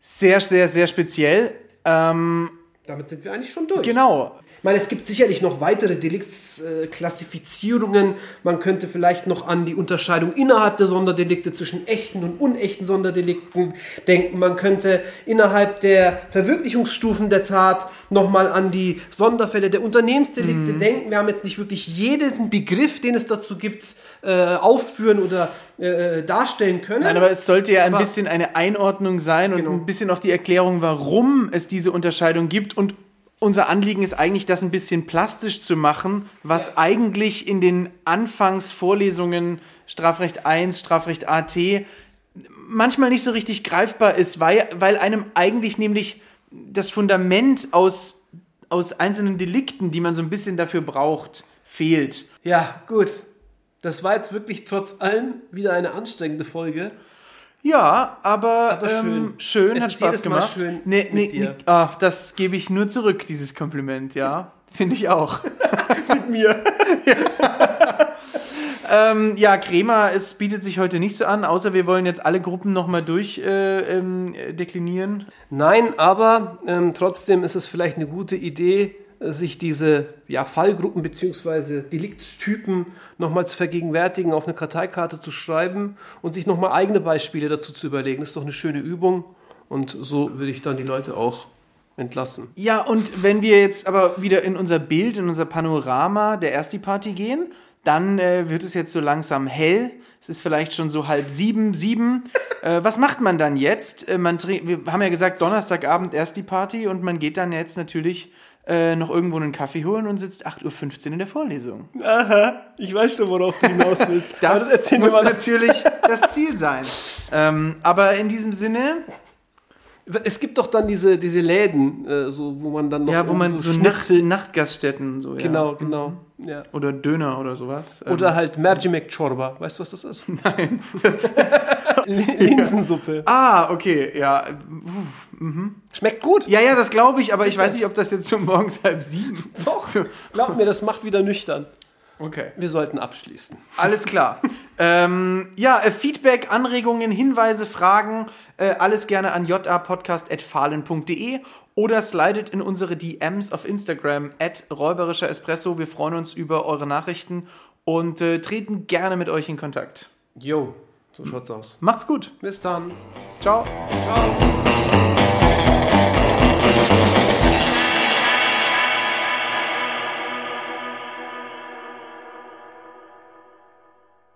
Sehr, sehr, sehr speziell. Ähm, Damit sind wir eigentlich schon durch. genau. Ich meine, es gibt sicherlich noch weitere Deliktsklassifizierungen. Man könnte vielleicht noch an die Unterscheidung innerhalb der Sonderdelikte zwischen echten und unechten Sonderdelikten denken. Man könnte innerhalb der Verwirklichungsstufen der Tat nochmal an die Sonderfälle der Unternehmensdelikte denken. Wir haben jetzt nicht wirklich jeden Begriff, den es dazu gibt, äh, aufführen oder äh, darstellen können. Nein, aber es sollte ja ein Aber- bisschen eine Einordnung sein und Genau. ein bisschen auch die Erklärung, warum es diese Unterscheidung gibt. Und unser Anliegen ist eigentlich, das ein bisschen plastisch zu machen, was eigentlich in den Anfangsvorlesungen Strafrecht 1, Strafrecht AT manchmal nicht so richtig greifbar ist, weil, weil einem eigentlich nämlich das Fundament aus, aus einzelnen Delikten, die man so ein bisschen dafür braucht, fehlt. ja, gut. Das war jetzt wirklich trotz allem wieder eine anstrengende Folge. Ja, aber, Aber ähm, schön. schön, Es hat Spaß gemacht. schön nee, nee, nee, ah, das gebe ich nur zurück, dieses Kompliment, ja. Finde ich auch. Mit mir. ähm, ja, Crema, es bietet sich heute nicht so an, außer wir wollen jetzt alle Gruppen nochmal durch äh, ähm, deklinieren. Nein, aber ähm, trotzdem ist es vielleicht eine gute Idee, äh, sich diese ja, Fallgruppen bzw. Deliktstypen nochmal zu vergegenwärtigen, auf eine Karteikarte zu schreiben und sich nochmal eigene Beispiele dazu zu überlegen. Das ist doch eine schöne Übung und so würde ich dann die Leute auch entlassen. Ja, und wenn wir jetzt aber wieder in unser Bild, in unser Panorama der Ersti-Party gehen, Dann äh, wird es jetzt so langsam hell. Es ist vielleicht schon so halb sieben, sieben. Äh, was macht man dann jetzt? Äh, man wir haben ja gesagt, Donnerstagabend erst die Party und man geht dann jetzt natürlich äh, noch irgendwo einen Kaffee holen und sitzt 8.15 Uhr in der Vorlesung. Aha, ich weiß schon, worauf du hinaus willst. Das, erzähl mir muss natürlich das Ziel sein. Ähm, aber in diesem Sinne, Es gibt doch dann diese, diese Läden, äh, so, wo man dann noch ja, wo man so, Nacht, Schnitzel... Nachtgaststätten so, ja. Genau, genau. Ja. Oder Döner oder sowas. Ähm, Oder halt Mercimek Chorba. Weißt du, was das ist? Nein. Linsensuppe. Ah, okay, ja. Schmeckt gut. Ja, ja, das glaube ich, aber ich weiß nicht, ob das jetzt schon morgens halb sieben. Doch. So, Glaub mir, das macht wieder nüchtern. Okay. Wir sollten abschließen. Alles klar. ähm, ja, äh, Feedback, Anregungen, Hinweise, Fragen, äh, alles gerne an japodcast.fahlen.de oder slidet in unsere DMs auf Instagram at räuberischer Espresso. Wir freuen uns über eure Nachrichten und äh, treten gerne mit euch in Kontakt. Jo, so schaut's aus. Macht's gut. Bis dann. Ciao. Ciao.